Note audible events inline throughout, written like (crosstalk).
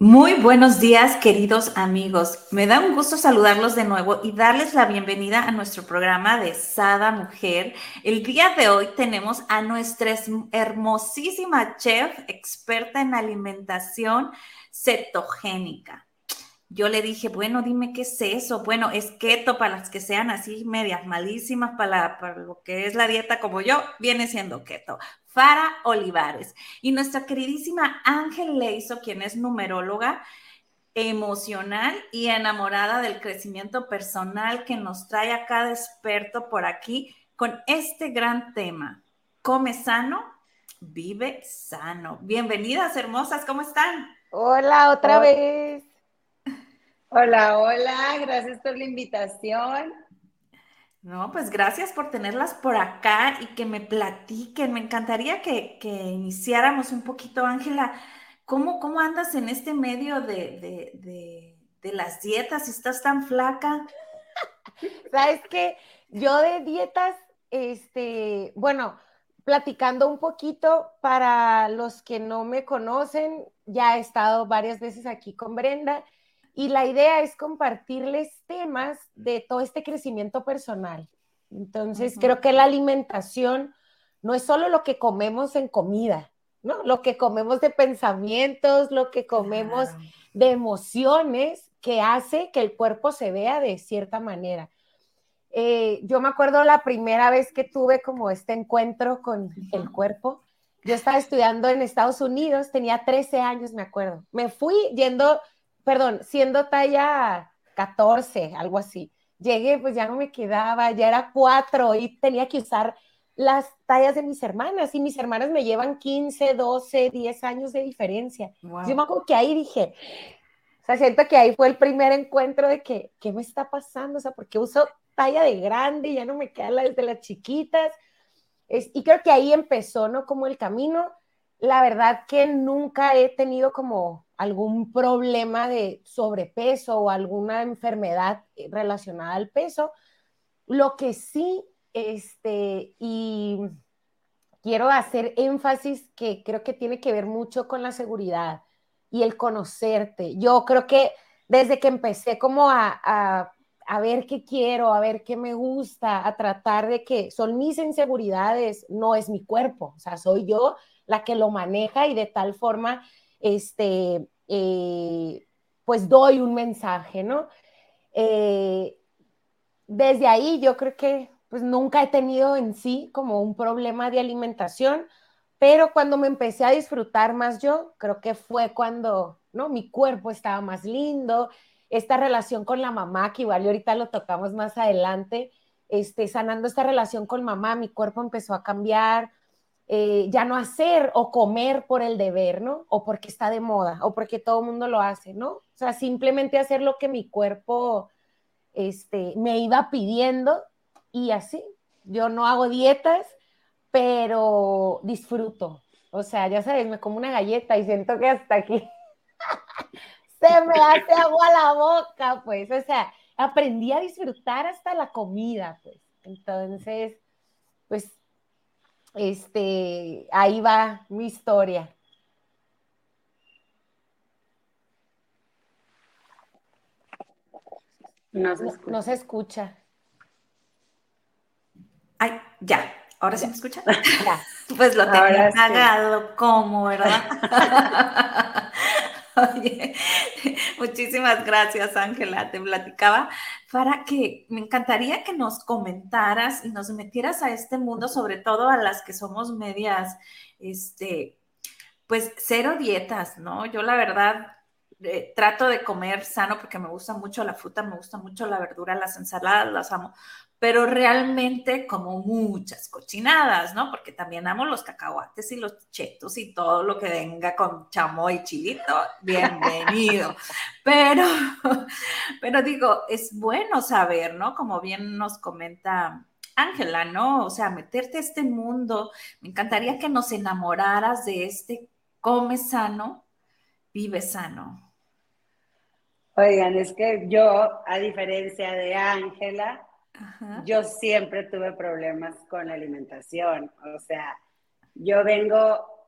Muy buenos días, queridos amigos. Me da un gusto saludarlos de nuevo y darles la bienvenida a nuestro programa de Sada Mujer. El día de hoy tenemos a nuestra hermosísima chef experta en alimentación cetogénica. Yo le dije, bueno, dime qué es eso. Bueno, es keto para las que sean así medias malísimas para, para lo que es la dieta como yo, viene siendo keto. Fara Olivares. Y nuestra queridísima Ángel Leizo, quien es numeróloga emocional y enamorada del crecimiento personal que nos trae a cada experto por aquí con este gran tema. Come sano, vive sano. Bienvenidas, hermosas, ¿cómo están? Hola, otra vez. Hola, hola, gracias por la invitación. No, pues gracias por tenerlas por acá y que me platiquen. Me encantaría que, iniciáramos un poquito, Ángela. ¿Cómo, ¿Cómo andas en este medio de, las dietas? ¿Estás tan flaca? Sabes que yo de dietas, este, bueno, platicando un poquito para los que no me conocen, ya he estado varias veces aquí con Brenda y la idea es compartirles temas de todo este crecimiento personal. Entonces, creo que la alimentación no es solo lo que comemos en comida, ¿no? Lo que comemos de pensamientos, lo que comemos de emociones que hace que el cuerpo se vea de cierta manera. Eh, yo me acuerdo la primera vez que tuve como este encuentro con el cuerpo. Yo estaba estudiando en Estados Unidos, tenía 13 años, me acuerdo. Me fui yendo perdón, siendo talla 14, algo así. Llegué, pues ya no me quedaba, ya era cuatro y tenía que usar las tallas de mis hermanas y mis hermanas me llevan 15, 12, 10 años de diferencia. Yo me acuerdo que ahí dije, o sea, siento que ahí fue el primer encuentro de que, ¿qué me está pasando? O sea, porque uso talla de grande y ya no me queda la de las chiquitas. Es, y creo que ahí empezó, ¿no? Como el camino. La verdad que nunca he tenido como algún problema de sobrepeso o alguna enfermedad relacionada al peso. Lo que sí, este, y quiero hacer énfasis que creo que tiene que ver mucho con la seguridad y el conocerte. Yo creo que desde que empecé como a, a, a ver qué quiero, a ver qué me gusta, a tratar de que son mis inseguridades, no es mi cuerpo, o sea, soy yo la que lo maneja y de tal forma este, eh, pues doy un mensaje, ¿no? Eh, desde ahí yo creo que pues nunca he tenido en sí como un problema de alimentación, pero cuando me empecé a disfrutar más yo, creo que fue cuando, ¿no? Mi cuerpo estaba más lindo, esta relación con la mamá, que igual ahorita lo tocamos más adelante, este, sanando esta relación con mamá, mi cuerpo empezó a cambiar, eh, ya no hacer o comer por el deber, ¿no? O porque está de moda, o porque todo el mundo lo hace, ¿no? O sea, simplemente hacer lo que mi cuerpo este, me iba pidiendo y así. Yo no hago dietas, pero disfruto. O sea, ya sabes, me como una galleta y siento que hasta aquí (laughs) se me hace agua la boca, pues. O sea, aprendí a disfrutar hasta la comida, pues. Entonces, pues este, ahí va mi historia. No se escucha. Ay, ya. ¿Ahora sí me escucha? Ya. (laughs) Pues lo tenía apagado, ¿cómo, verdad? (laughs) Oye, (laughs) muchísimas gracias, Ángela. Te platicaba para que me encantaría que nos comentaras y nos metieras a este mundo, sobre todo a las que somos medias, este, pues cero dietas, ¿no? Yo la verdad eh, trato de comer sano porque me gusta mucho la fruta, me gusta mucho la verdura, las ensaladas, las amo, pero realmente como muchas cochinadas, ¿no? Porque también amo los cacahuates y los chetos y todo lo que venga con chamoy y chilito, bienvenido. (laughs) Pero, pero digo, es bueno saber, ¿no? Como bien nos comenta Ángela, ¿no? O sea, meterte a este mundo, me encantaría que nos enamoraras de este come sano, vive sano. Oigan, es que yo, a diferencia de Ángela, yo siempre tuve problemas con la alimentación. O sea, yo vengo,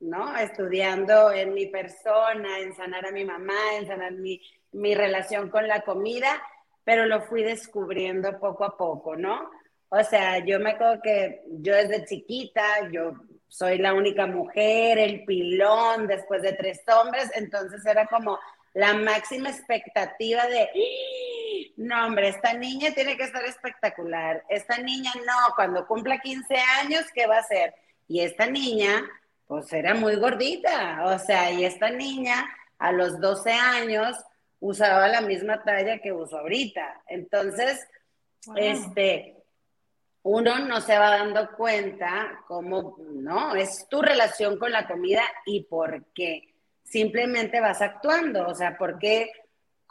¿no? Estudiando en mi persona, en sanar a mi mamá, en sanar mi, mi relación con la comida, pero lo fui descubriendo poco a poco, ¿no? O sea, yo me acuerdo que yo desde chiquita, yo soy la única mujer, el pilón después de tres hombres, entonces era como la máxima expectativa de. No hombre, esta niña tiene que estar espectacular, esta niña no, cuando cumpla 15 años, ¿qué va a hacer? Y esta niña, pues era muy gordita, o sea, y esta niña a los 12 años usaba la misma talla que uso ahorita. Entonces, este, uno no se va dando cuenta cómo, ¿no? Es tu relación con la comida y por qué. Simplemente vas actuando, o sea, ¿por qué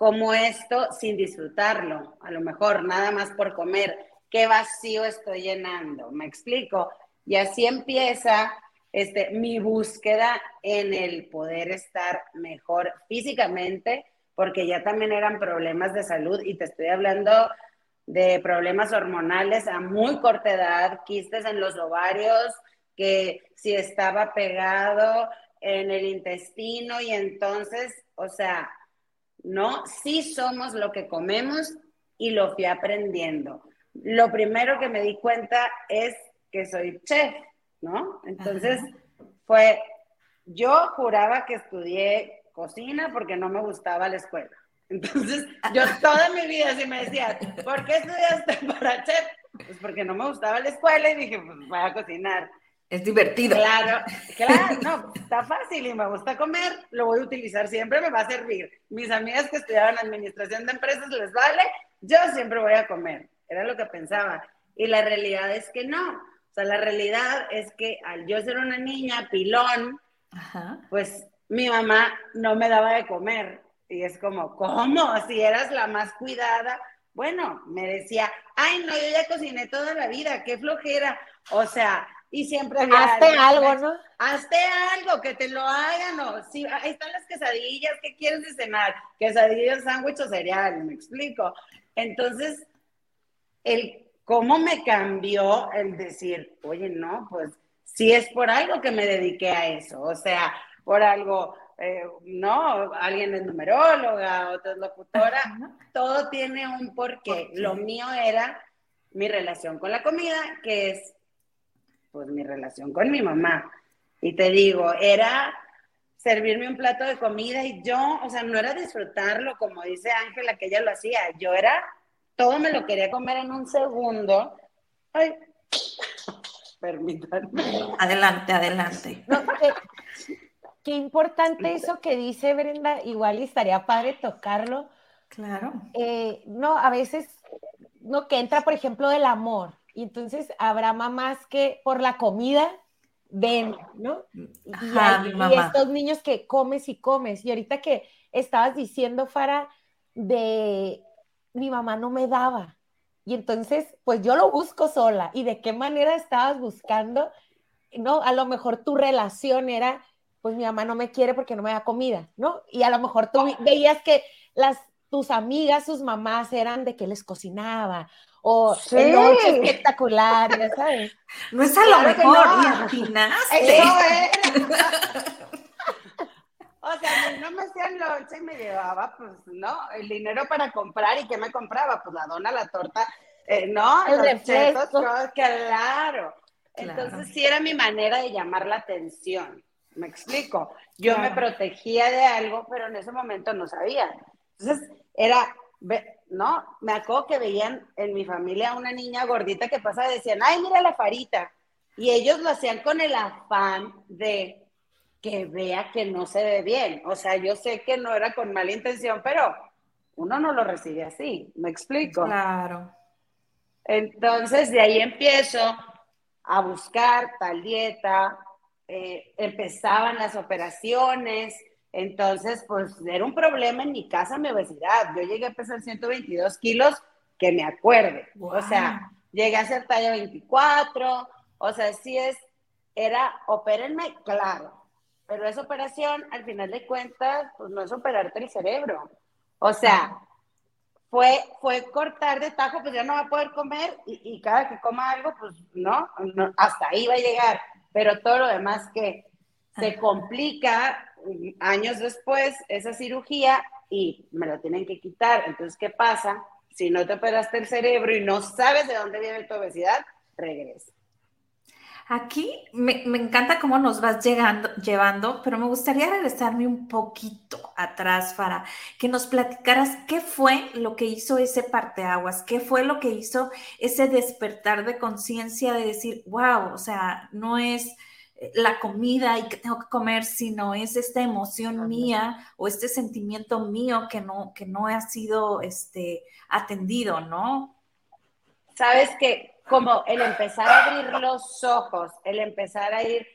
como esto sin disfrutarlo? A lo mejor nada más por comer. ¿Qué vacío estoy llenando? ¿Me explico? Y así empieza este, mi búsqueda en el poder estar mejor físicamente, porque ya también eran problemas de salud y te estoy hablando de problemas hormonales a muy corta edad, quistes en los ovarios, que si estaba pegado en el intestino y entonces, o sea, no, sí somos lo que comemos y lo fui aprendiendo. Lo primero que me di cuenta es que soy chef, ¿no? Entonces fue, yo juraba que estudié cocina porque no me gustaba la escuela. Entonces, yo toda mi vida si me decían, ¿por qué estudiaste para chef? Pues porque no me gustaba la escuela y dije, pues voy a cocinar. Es divertido. Claro, (laughs) claro, no, está fácil y me gusta comer, lo voy a utilizar siempre, me va a servir. Mis amigas que estudiaban administración de empresas les vale, yo siempre voy a comer, era lo que pensaba. Y la realidad es que no, o sea, la realidad es que al yo ser una niña pilón, pues mi mamá no me daba de comer. Y es como, ¿cómo? Si eras la más cuidada. Bueno, me decía, ay, no, yo ya cociné toda la vida, qué flojera. O sea, y siempre había. Hazte algo, ¿no? Hazte algo, que te lo hagan, o sí, ahí están las quesadillas, ¿qué quieres de cenar? Quesadillas, sándwich o cereal, me explico. Entonces, el cómo me cambió el decir, oye, no, pues sí es por algo que me dediqué a eso, o sea, por algo eh, no, alguien es numeróloga, otra es locutora, todo tiene un porqué. Lo mío era mi relación con la comida, que es pues mi relación con mi mamá. Y te digo, era servirme un plato de comida y yo, o sea, no era disfrutarlo como dice Ángela que ella lo hacía, yo era, todo me lo quería comer en un segundo. Ay, (laughs) permítanme. Adelante, adelante. No, eh, Qué importante eso que dice Brenda, igual estaría padre tocarlo. Claro. Eh, no, a veces, no, que entra, por ejemplo, el amor. Y entonces habrá mamás que por la comida ven, ¿no? y, estos niños que comes y comes. Y ahorita que estabas diciendo, Fara, de mi mamá no me daba. Y entonces, pues yo lo busco sola. ¿Y de qué manera estabas buscando? No, a lo mejor tu relación era pues mi mamá no me quiere porque no me da comida, ¿no? Y a lo mejor tú veías que las tus amigas, sus mamás eran de que les cocinaba o sí. noche espectacular, ya sabes. (laughs) No es a lo mejor, no. Eso (laughs) O sea, no me hacían lonche y me llevaba, pues, ¿no? El dinero para comprar y ¿qué me compraba? Pues la dona, la torta, eh, ¿no? El refresco. claro. Entonces sí era mi manera de llamar la atención. Me explico. Yo me protegía de algo, pero en ese momento no sabía. Entonces, era, ¿no? Me acuerdo que veían en mi familia una niña gordita que pasaba y decían, ay, mira la farita. Y ellos lo hacían con el afán de, que vea que no se ve bien. O sea, yo sé que no era con mala intención, pero uno no lo recibe así, ¿me explico? Claro. Entonces, de ahí empiezo a buscar tal dieta, eh, empezaban las operaciones, entonces, pues era un problema en mi casa mi obesidad. Yo llegué a pesar 122 kilos, que me acuerde. O sea, llegué a ser talla 24, o sea, sí es, era, opérenme, claro, pero esa operación, al final de cuentas, pues no es operarte el cerebro. O sea, fue, fue cortar de tajo, pues ya no va a poder comer y, cada que coma algo, pues no, hasta ahí va a llegar. Pero todo lo demás que se complica años después, esa cirugía, y me lo tienen que quitar. Entonces, ¿qué pasa? Si no te operaste el cerebro y no sabes de dónde viene tu obesidad, regresa. Aquí me, encanta cómo nos vas llegando, llevando, pero me gustaría regresarme un poquito atrás para que nos platicaras qué fue lo que hizo ese parteaguas, qué fue lo que hizo ese despertar de conciencia de decir, wow, o sea, no es la comida y que tengo que comer, sino es esta emoción mía o este sentimiento mío que no, que no ha sido este, atendido, ¿no? Sabes que como el empezar a abrir los ojos, el empezar a ir,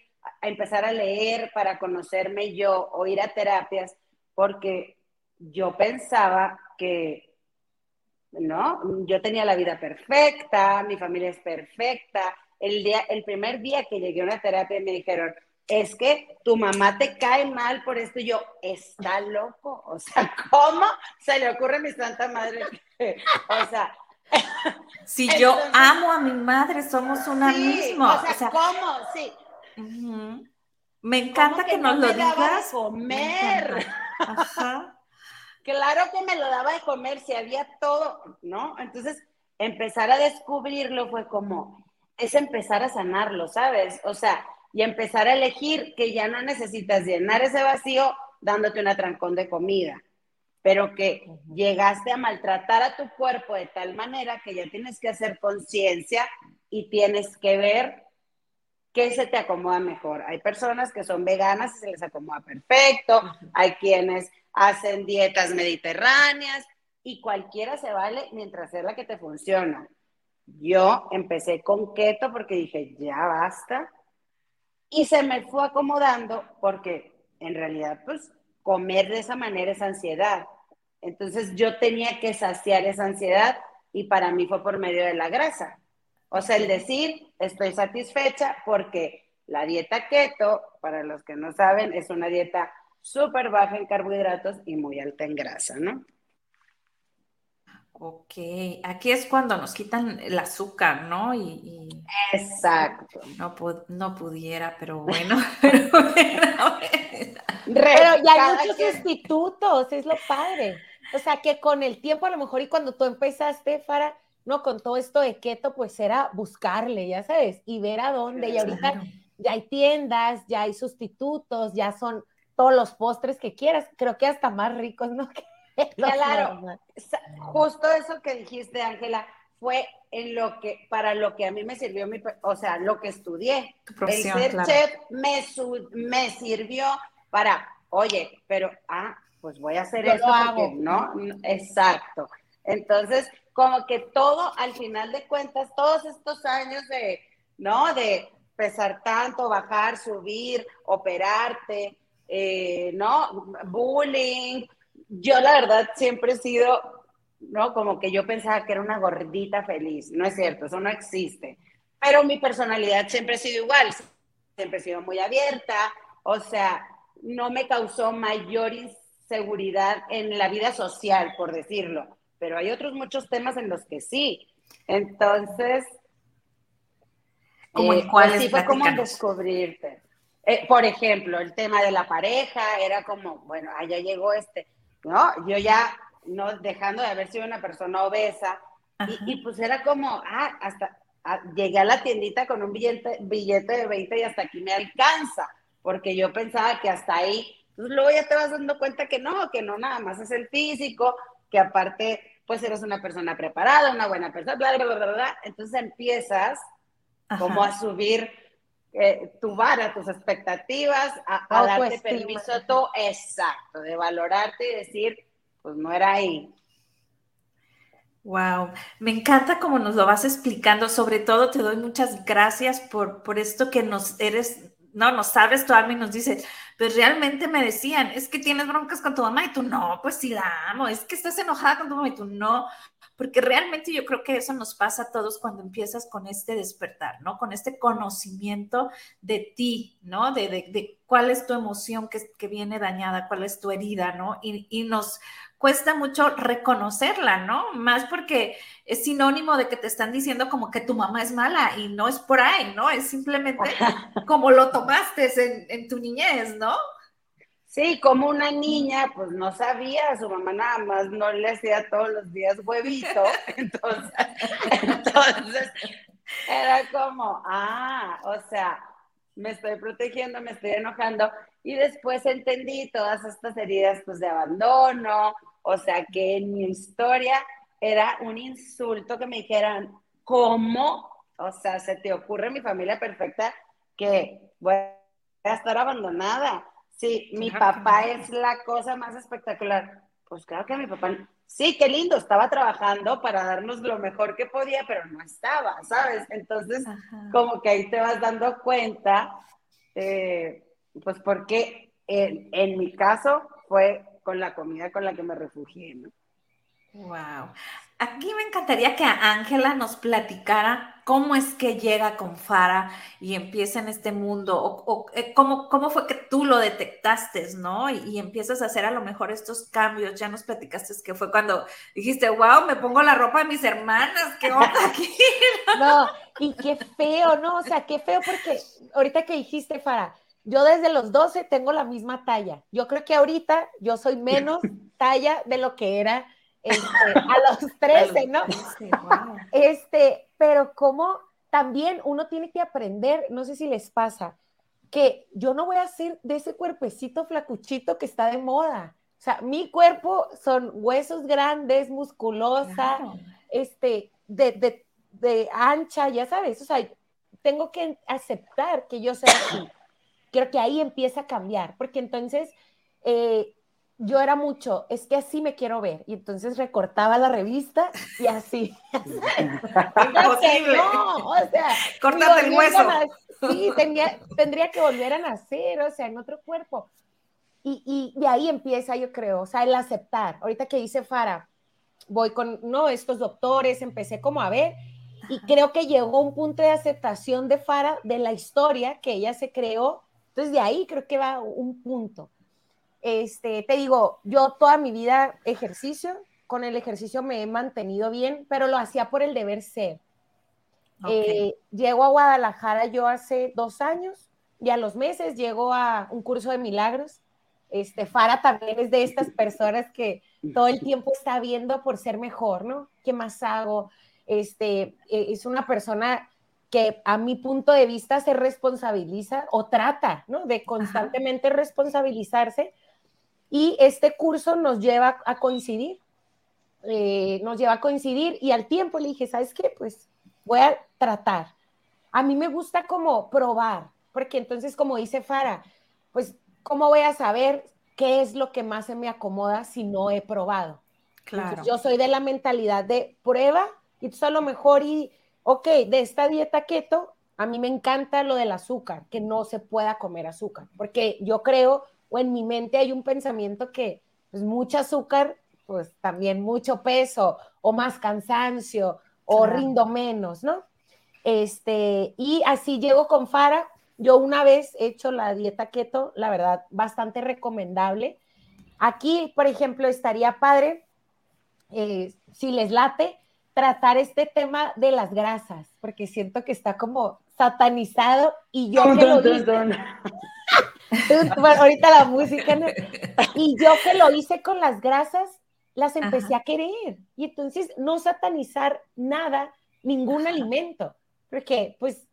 a empezar a leer para conocerme yo o ir a terapias, porque yo pensaba que, ¿no? Yo tenía la vida perfecta, mi familia es perfecta. El, día, el primer día que llegué a una terapia me dijeron, es que tu mamá te cae mal por esto. Y yo, está loco. O sea, (laughs) ¿cómo se le ocurre a mi santa madre? (laughs) o sea, (laughs) si yo amo a mi madre, somos una misma. O sea, ¿cómo? Sí. Me encanta que, nos lo digas. comer. claro que me lo daba de comer, si había todo, ¿no? Entonces, empezar a descubrirlo fue como, es empezar a sanarlo, ¿sabes? O sea, y empezar a elegir que ya no necesitas llenar ese vacío dándote una trancón de comida pero que llegaste a maltratar a tu cuerpo de tal manera que ya tienes que hacer conciencia y tienes que ver qué se te acomoda mejor. Hay personas que son veganas y se les acomoda perfecto, hay quienes hacen dietas mediterráneas y cualquiera se vale mientras sea la que te funciona. Yo empecé con keto porque dije, ya basta. Y se me fue acomodando porque en realidad, pues, comer de esa manera es ansiedad. Entonces yo tenía que saciar esa ansiedad y para mí fue por medio de la grasa. O sea, el decir, estoy satisfecha porque la dieta keto, para los que no saben, es una dieta súper baja en carbohidratos y muy alta en grasa, ¿no? Ok, aquí es cuando nos quitan el azúcar, ¿no? Y, Exacto. No, no pudiera, pero bueno. (laughs) pero, ya hay muchos sustitutos, es lo padre. O sea, que con el tiempo a lo mejor y cuando tú empezaste, Fara, no, con todo esto de keto, pues era buscarle, ya sabes, y ver a dónde. Y ahorita ya hay tiendas, ya hay sustitutos, ya son todos los postres que quieras. Creo que hasta más ricos, ¿no? (laughs) (laughs) claro, justo eso que dijiste, Ángela, fue en lo que, para lo que a mí me sirvió mi, o sea, lo que estudié. El ser chef me, me sirvió para, oye, pero, ah, pues voy a hacer eso porque, ¿no? Exacto. Entonces, como que todo, al final de cuentas, todos estos años de, ¿no? De pesar tanto, bajar, subir, operarte, eh, ¿no? Bullying. Yo la verdad siempre he sido, ¿no? Como que yo pensaba que era una gordita feliz. No es cierto, eso no existe. Pero mi personalidad siempre ha sido igual. Siempre he sido muy abierta. O sea, no me causó mayor seguridad en la vida social, por decirlo, pero hay otros muchos temas en los que sí. Entonces, como eh, pues fue como descubrirte. Eh, por ejemplo, el tema de la pareja era como, bueno, allá llegó este, ¿no? Yo ya, no dejando de haber sido una persona obesa, y, pues era como, ah, hasta ah, llegué a la tiendita con un billete, billete de 20 y hasta aquí me alcanza, porque yo pensaba que hasta ahí entonces luego ya te vas dando cuenta que no, que no nada más es el físico, que aparte pues eres una persona preparada, una buena persona, bla, bla, bla, bla, bla. Entonces empiezas como a subir eh, tu vara, tus expectativas, a, darte permiso tú, exacto, de valorarte y decir, pues no era ahí. Wow, me encanta cómo nos lo vas explicando. Sobre todo, te doy muchas gracias por, por esto que nos eres, no, nos sabes tu alma y nos dices, pues realmente me decían, es que tienes broncas con tu mamá y tú no, pues sí la amo, es que estás enojada con tu mamá y tú no, porque realmente yo creo que eso nos pasa a todos cuando empiezas con este despertar, ¿no? Con este conocimiento de ti, ¿no? De, de, cuál es tu emoción que, que, viene dañada, cuál es tu herida, ¿no? Y, y nos cuesta mucho reconocerla, ¿no? Más porque es sinónimo de que te están diciendo como que tu mamá es mala y no es por ahí, ¿no? Es simplemente (laughs) como lo tomaste en, tu niñez, ¿no? Sí, como una niña, pues no sabía, su mamá nada más no le hacía todos los días huevito, (laughs) (laughs) entonces, entonces era como, ah, o sea, me estoy protegiendo, me estoy enojando, y después entendí todas estas heridas pues de abandono, o sea, que en mi historia era un insulto que me dijeran, ¿cómo? O sea, se te ocurre mi familia perfecta que voy a estar abandonada. Sí, mi papá es la cosa más espectacular. Pues claro que mi papá, sí, qué lindo, estaba trabajando para darnos lo mejor que podía, pero no estaba, ¿sabes? Entonces, como que ahí te vas dando cuenta, eh, pues porque en mi caso fue con la comida con la que me refugié, ¿no? Wow. Aquí me encantaría que Ángela nos platicara cómo es que llega con Fara y empieza en este mundo, o, eh, cómo, cómo, fue que tú lo detectaste, ¿no? Y, empiezas a hacer a lo mejor estos cambios. Ya nos platicaste que fue cuando dijiste, wow, me pongo la ropa de mis hermanas, qué onda (laughs) aquí. no, y qué feo, ¿no? O sea, qué feo porque ahorita que dijiste, Fara, yo desde los 12 tengo la misma talla. Yo creo que ahorita yo soy menos (laughs) talla de lo que era este, a (laughs) los 13, ¿no? Este, pero como también uno tiene que aprender, no sé si les pasa, que yo no voy a ser de ese cuerpecito flacuchito que está de moda. O sea, mi cuerpo son huesos grandes, musculosa, este, de, de, de ancha, ya sabes. O sea, tengo que aceptar que yo sea así creo que ahí empieza a cambiar, porque entonces eh, yo era mucho, es que así me quiero ver, y entonces recortaba la revista y así. (laughs) Imposible. no, o sea, el hueso. sí, tendría que volver a nacer, o sea, en otro cuerpo. Y, y, de ahí empieza, yo creo, o sea, el aceptar. Ahorita que dice Fara, voy con, no, estos doctores, empecé como a ver, y creo que llegó un punto de aceptación de Fara de la historia que ella se creó entonces, de ahí creo que va un punto. Este, te digo, yo toda mi vida ejercicio, con el ejercicio me he mantenido bien, pero lo hacía por el deber ser. Eh, llego a Guadalajara yo hace dos años y a los meses llego a un curso de milagros. Este, Fara también es de estas personas que todo el tiempo está viendo por ser mejor, ¿no? ¿Qué más hago? Este, e, es una persona que a mi punto de vista se responsabiliza o trata, ¿no? De constantemente responsabilizarse. Y este curso nos lleva a coincidir, eh, nos lleva a coincidir y al tiempo le dije, ¿sabes qué? Pues voy a tratar. A mí me gusta como probar, porque entonces como dice Fara, pues ¿cómo voy a saber qué es lo que más se me acomoda si no he probado? Claro. yo soy de la mentalidad de prueba y entonces a lo mejor y ok, de esta dieta keto, a mí me encanta lo del azúcar, que no se pueda comer azúcar, porque yo creo, o en mi mente hay un pensamiento que, pues mucho azúcar, pues también mucho peso, o más cansancio, o rindo menos, ¿no? Este, y así llego con Fara. Yo una vez he hecho la dieta keto, la verdad, bastante recomendable. Aquí, por ejemplo, estaría padre, eh, si les late, tratar este tema de las grasas, porque siento que está como satanizado y yo que lo hice. (laughs) (laughs) bueno, ahorita la música, y yo que lo hice con las grasas, las empecé a querer. Y entonces no satanizar nada, ningún alimento, porque pues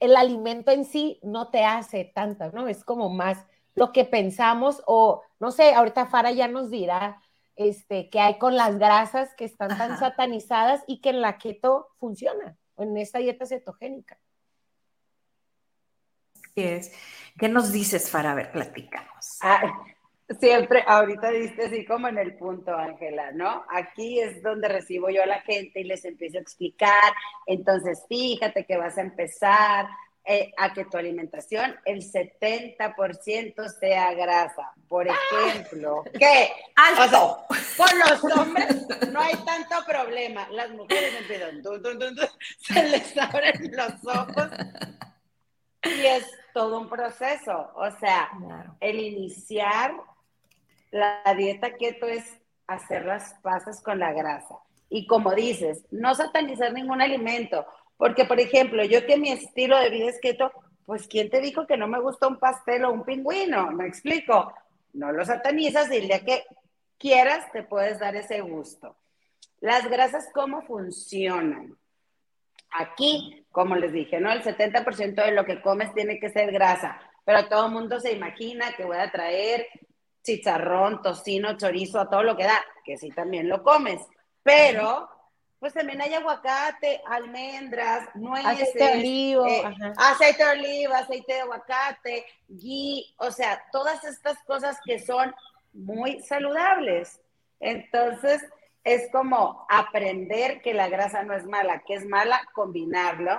el alimento en sí no te hace tanto, ¿no? Es como más lo que pensamos o no sé, ahorita Fara ya nos dirá este, que hay con las grasas que están tan satanizadas y que en la keto funciona, en esta dieta cetogénica. Es. ¿Qué nos dices, Fara? A ver, platicamos. Ah, siempre, ahorita diste así como en el punto, Ángela, ¿no? Aquí es donde recibo yo a la gente y les empiezo a explicar. Entonces, fíjate que vas a empezar eh, a que tu alimentación, el 70% sea grasa. Por ejemplo, ¿qué? ¡Alto! con los hombres no hay tanto problema. Las mujeres empiezan, (laughs) se les abren los ojos y es todo un proceso. O sea, el iniciar la dieta keto es hacer las pasas con la grasa. Y como dices, no satanizar ningún alimento. Porque, por ejemplo, yo que mi estilo de vida es keto, pues ¿quién te dijo que no me gusta un pastel o un pingüino? Me explico. No lo satanizas y el día que quieras te puedes dar ese gusto. Las grasas, ¿cómo funcionan? Aquí, como les dije, ¿no? El 70% de lo que comes tiene que ser grasa, pero todo el mundo se imagina que voy a traer chicharrón, tocino, chorizo, a todo lo que da, que sí también lo comes, pero pues también hay aguacate, almendras, nueces, aceite de oliva, eh, aceite de oliva, aceite de aguacate, ghee, o sea, todas estas cosas que son muy saludables. Entonces, es como aprender que la grasa no es mala, que es mala combinarlo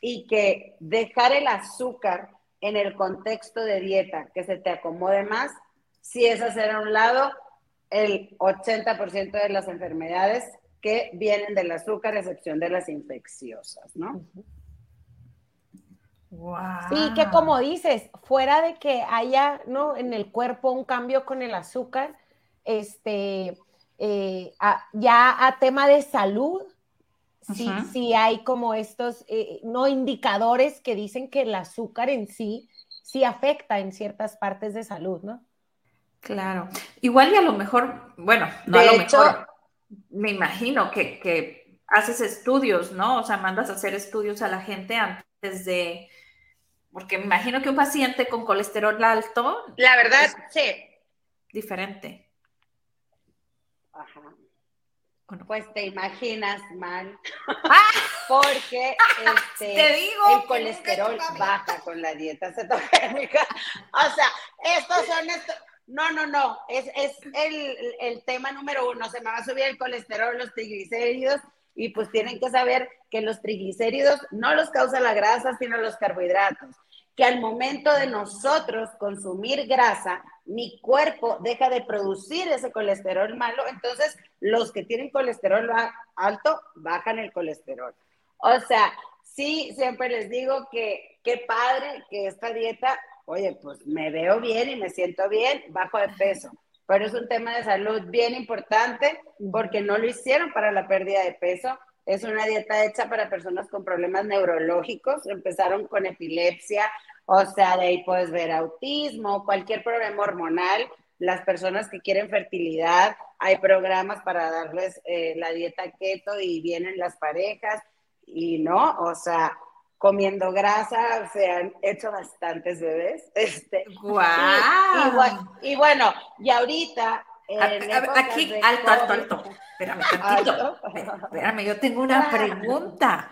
y que dejar el azúcar en el contexto de dieta, que se te acomode más, si es hacer a un lado el 80% de las enfermedades que vienen del azúcar, a excepción de las infecciosas, ¿no? Sí, que como dices, fuera de que haya ¿no? en el cuerpo un cambio con el azúcar, este, eh, ya a tema de salud, sí, sí hay como estos, eh, no indicadores que dicen que el azúcar en sí sí afecta en ciertas partes de salud, ¿no? Claro. Igual y a lo mejor, bueno, no a lo mejor, me imagino que, que haces estudios, ¿no? O sea, mandas a hacer estudios a la gente antes de, porque me imagino que un paciente con colesterol alto. La verdad, sí. Diferente. Ajá. Pues te imaginas mal, ah. (laughs) porque (laughs) este, el colesterol baja con la dieta cetogénica. (laughs) O sea, estos son estos. No, no, no, es, es el, el, tema número uno. Se me va a subir el colesterol, los triglicéridos, y pues tienen que saber que los triglicéridos no los causa la grasa, sino los carbohidratos que al momento de nosotros consumir grasa, mi cuerpo deja de producir ese colesterol malo, entonces los que tienen colesterol alto bajan el colesterol. O sea, sí, siempre les digo que qué padre que esta dieta, oye, pues me veo bien y me siento bien, bajo de peso, pero es un tema de salud bien importante porque no lo hicieron para la pérdida de peso, es una dieta hecha para personas con problemas neurológicos. Empezaron con epilepsia, o sea, de ahí puedes ver autismo, cualquier problema hormonal. Las personas que quieren fertilidad, hay programas para darles eh, la dieta keto y vienen las parejas y no, o sea, comiendo grasa, se han hecho bastantes bebés. (laughs) Este, Y, bueno, y ahorita aquí, alto, alto, alto. Espérame, tantito. Espérame, yo tengo una pregunta.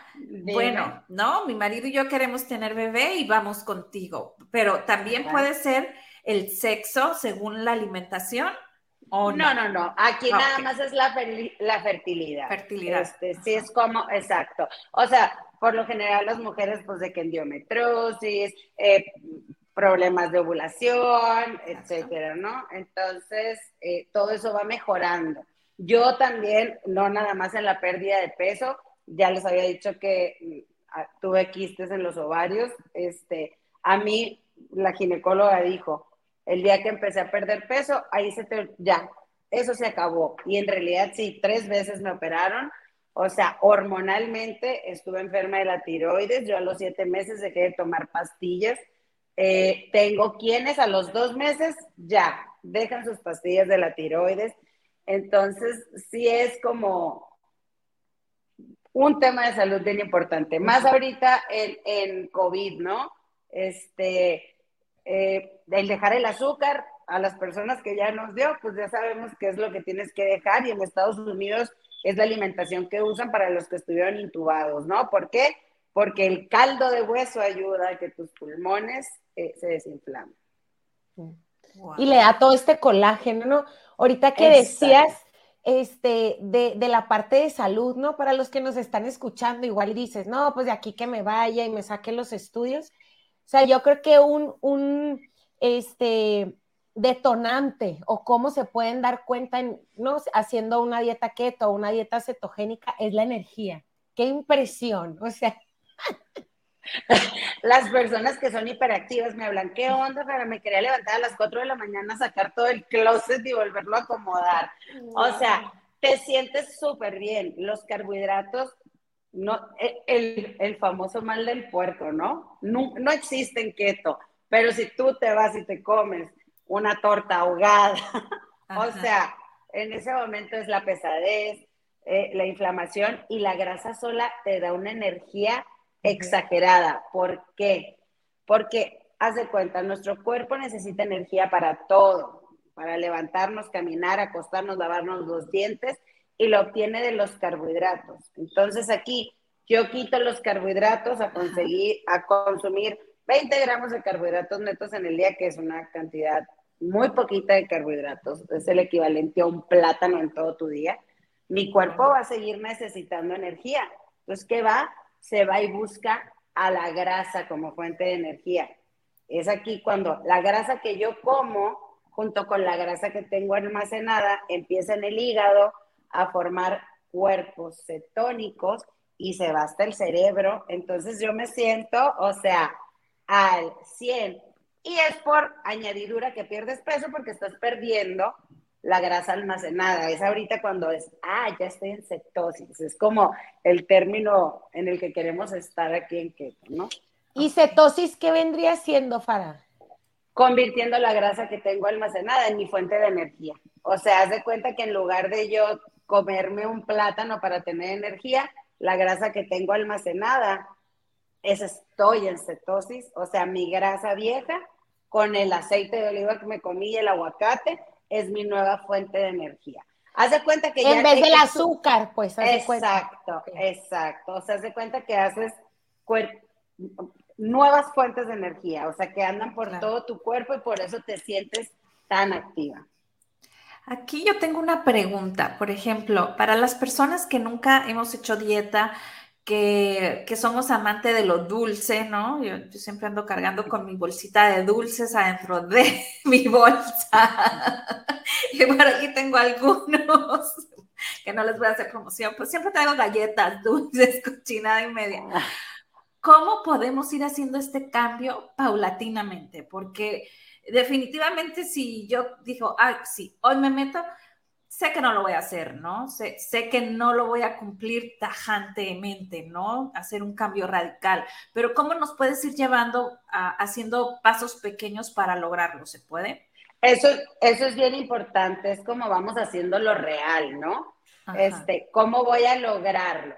Bueno, no, mi marido y yo queremos tener bebé y vamos contigo, pero también puede ser el sexo según la alimentación. ¿O no? no, no, Aquí nada más es la, la fertilidad. Fertilidad. Este, sí, es como, exacto. O sea, por lo general las mujeres, pues de que endometrosis, eh, problemas de ovulación, etcétera, ¿no? Entonces, eh, todo eso va mejorando. Yo también, no nada más en la pérdida de peso, ya les había dicho que mm, tuve quistes en los ovarios, este, a mí la ginecóloga dijo, el día que empecé a perder peso, ahí se te, ya, eso se acabó. Y en realidad sí, tres veces me operaron, o sea, hormonalmente estuve enferma de la tiroides, yo a los siete meses dejé de tomar pastillas, eh, tengo quienes a los dos meses ya dejan sus pastillas de la tiroides. Entonces, sí es como un tema de salud bien importante. Más ahorita en, en COVID, ¿no? Este, eh, el dejar el azúcar a las personas que ya nos dio, pues ya sabemos qué es lo que tienes que dejar. Y en Estados Unidos es la alimentación que usan para los que estuvieron intubados, ¿no? ¿Por qué? porque el caldo de hueso ayuda a que tus pulmones eh, se desinflamen. Y le da todo este colágeno, ¿no? Ahorita que decías este, de, de, la parte de salud, ¿no? Para los que nos están escuchando, igual dices, no, pues de aquí que me vaya y me saque los estudios. O sea, yo creo que un, un este, detonante o cómo se pueden dar cuenta, en, ¿no? Haciendo una dieta keto o una dieta cetogénica es la energía. Qué impresión, o sea. (laughs) Las personas que son hiperactivas me hablan, ¿qué onda? Pero me quería levantar a las 4 de la mañana, sacar todo el closet y volverlo a acomodar. O sea, te sientes súper bien. Los carbohidratos, no, e, el, el, famoso mal del puerco, ¿no? ¿no? No existen keto, pero si tú te vas y te comes una torta ahogada, (laughs) o sea, en ese momento es la pesadez, eh, la inflamación y la grasa sola te da una energía exagerada. ¿Por qué? Porque, haz de cuenta, nuestro cuerpo necesita energía para todo, para levantarnos, caminar, acostarnos, lavarnos los dientes y lo obtiene de los carbohidratos. Entonces aquí yo quito los carbohidratos a conseguir, a consumir 20 gramos de carbohidratos netos en el día, que es una cantidad muy poquita de carbohidratos, es el equivalente a un plátano en todo tu día. Mi cuerpo va a seguir necesitando energía. Entonces, ¿qué va? Se va y busca a la grasa como fuente de energía. Es aquí cuando la grasa que yo como, junto con la grasa que tengo almacenada, empieza en el hígado a formar cuerpos cetónicos y se va hasta el cerebro. Entonces yo me siento, o sea, al 100. Y es por añadidura que pierdes peso porque estás perdiendo la grasa almacenada. Es ahorita cuando es, ah, ya estoy en cetosis. Es como el término en el que queremos estar aquí en keto, ¿no? ¿Y cetosis qué vendría siendo, Farah? Convirtiendo la grasa que tengo almacenada en mi fuente de energía. O sea, haz de cuenta que en lugar de yo comerme un plátano para tener energía, la grasa que tengo almacenada es estoy en cetosis, o sea, mi grasa vieja con el aceite de oliva que me comí y el aguacate, es mi nueva fuente de energía. Haz de cuenta que en vez del azúcar, pues. Haz exacto, exacto. O sea, haz de cuenta que haces nuevas fuentes de energía, o sea, que andan por todo tu cuerpo y por eso te sientes tan activa. Aquí yo tengo una pregunta, por ejemplo, para las personas que nunca hemos hecho dieta, que, somos amantes de lo dulce, ¿no? Yo, siempre ando cargando con mi bolsita de dulces adentro de (laughs) mi bolsa. (laughs) y por aquí tengo algunos (laughs) que no les voy a hacer promoción, pues siempre traigo galletas dulces, cochinada y media. ¿Cómo podemos ir haciendo este cambio paulatinamente? Porque definitivamente si yo digo, ah, sí, hoy me meto, sé que no lo voy a hacer, ¿no? Sé, sé, que no lo voy a cumplir tajantemente, ¿no? Hacer un cambio radical, pero ¿cómo nos puedes ir llevando a, haciendo pasos pequeños para lograrlo? ¿Se puede? Eso, eso es bien importante, es como vamos haciendo lo real, ¿no? Este, ¿cómo voy a lograrlo?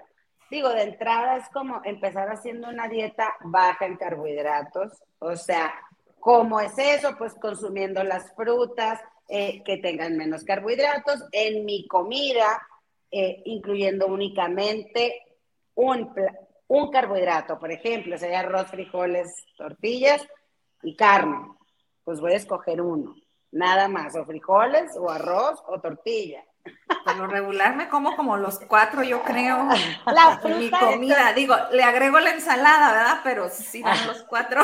Digo, de entrada es como empezar haciendo una dieta baja en carbohidratos, o sea, ¿cómo es eso? Pues consumiendo las frutas, eh, que tengan menos carbohidratos en mi comida, eh, incluyendo únicamente un, un carbohidrato, por ejemplo, sería arroz, frijoles, tortillas y carne. Pues voy a escoger uno, nada más, o frijoles, o arroz, o tortilla. Por lo regular me como como los cuatro, yo creo, (laughs) la mi comida. Digo, le agrego la ensalada, ¿verdad? Pero sí, los cuatro.